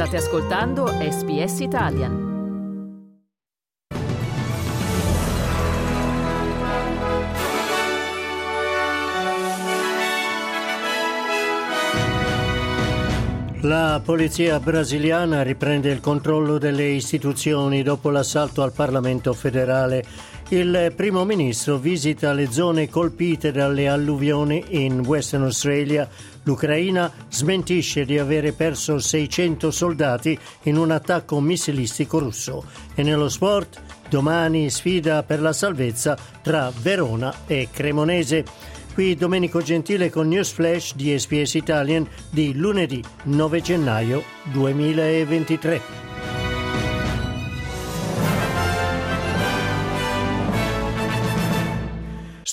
State ascoltando SBS Italian. La polizia brasiliana riprende il controllo delle istituzioni dopo l'assalto al Parlamento federale. Il primo ministro visita le zone colpite dalle alluvioni in Western Australia. L'Ucraina smentisce di avere perso 600 soldati in un attacco missilistico russo. E nello sport, domani sfida per la salvezza tra Verona e Cremonese. Qui Domenico Gentile con News Flash di SPS Italian di lunedì 9 gennaio 2023.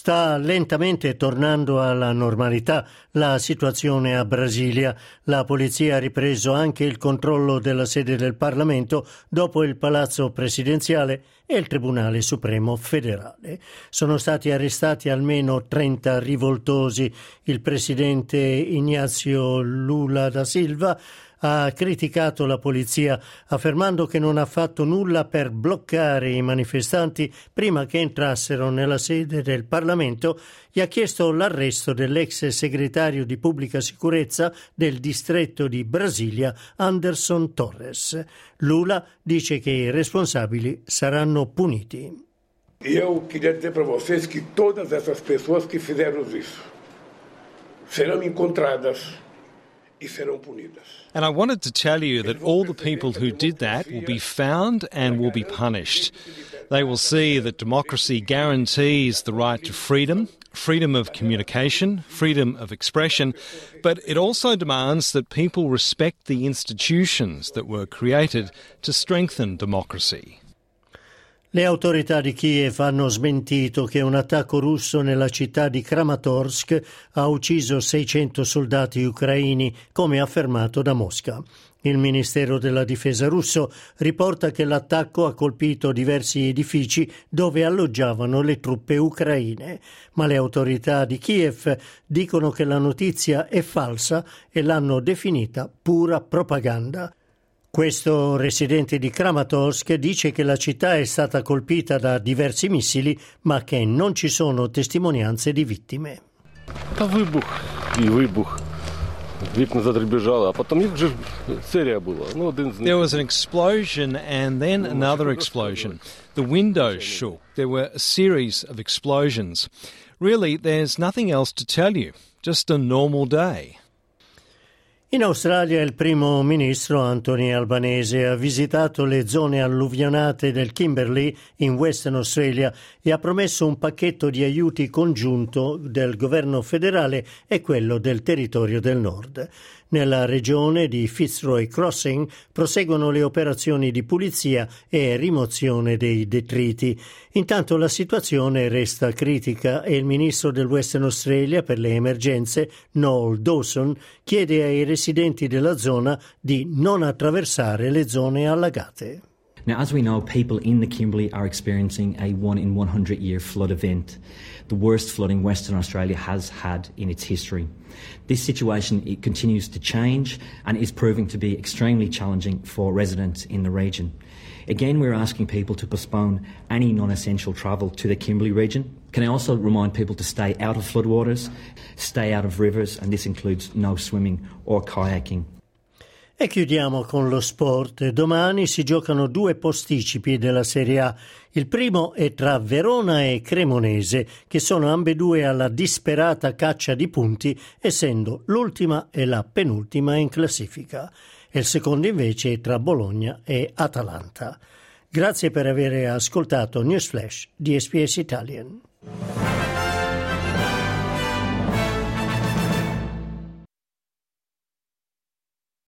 Sta lentamente tornando alla normalità la situazione a Brasilia. La polizia ha ripreso anche il controllo della sede del Parlamento dopo il palazzo presidenziale e il Tribunale Supremo federale. Sono stati arrestati almeno 30 rivoltosi. Il presidente Ignazio Lula da Silva ha criticato la polizia affermando che non ha fatto nulla per bloccare i manifestanti prima che entrassero nella sede del Parlamento e ha chiesto l'arresto dell'ex segretario di pubblica sicurezza del distretto di Brasilia Anderson Torres. Lula dice che i responsabili saranno puniti. Eu queria dizer para vocês que todas essas pessoas que fizeram isso serão encontradas And I wanted to tell you that all the people who did that will be found and will be punished. They will see that democracy guarantees the right to freedom, freedom of communication, freedom of expression, but it also demands that people respect the institutions that were created to strengthen democracy. Le autorità di Kiev hanno smentito che un attacco russo nella città di Kramatorsk ha ucciso 600 soldati ucraini, come affermato da Mosca. Il Ministero della Difesa russo riporta che l'attacco ha colpito diversi edifici dove alloggiavano le truppe ucraine, ma le autorità di Kiev dicono che la notizia è falsa e l'hanno definita pura propaganda. Questo residente di Kramatorsk dice che la città è stata colpita da diversi missili, ma che non ci sono testimonianze di vittime. There was an explosion and then another explosion. The windows shook. There were a series of explosions. Really, there's nothing else to tell you. Just a normal day. In Australia il primo ministro Anthony Albanese ha visitato le zone alluvionate del Kimberley in Western Australia e ha promesso un pacchetto di aiuti congiunto del governo federale e quello del territorio del nord. Nella regione di Fitzroy Crossing proseguono le operazioni di pulizia e rimozione dei detriti. Intanto la situazione resta critica e il ministro del Western Australia per le emergenze, Noel Dawson, chiede ai residenti della zona di non attraversare le zone allagate. Now, as we know, people in the Kimberley are experiencing a one in 100 year flood event, the worst flooding Western Australia has had in its history. This situation it continues to change and is proving to be extremely challenging for residents in the region. Again, we're asking people to postpone any non essential travel to the Kimberley region. Can I also remind people to stay out of floodwaters, stay out of rivers, and this includes no swimming or kayaking. E chiudiamo con lo sport. Domani si giocano due posticipi della Serie A. Il primo è tra Verona e Cremonese, che sono ambedue alla disperata caccia di punti, essendo l'ultima e la penultima in classifica. E il secondo invece è tra Bologna e Atalanta. Grazie per aver ascoltato News Flash di SPS Italian.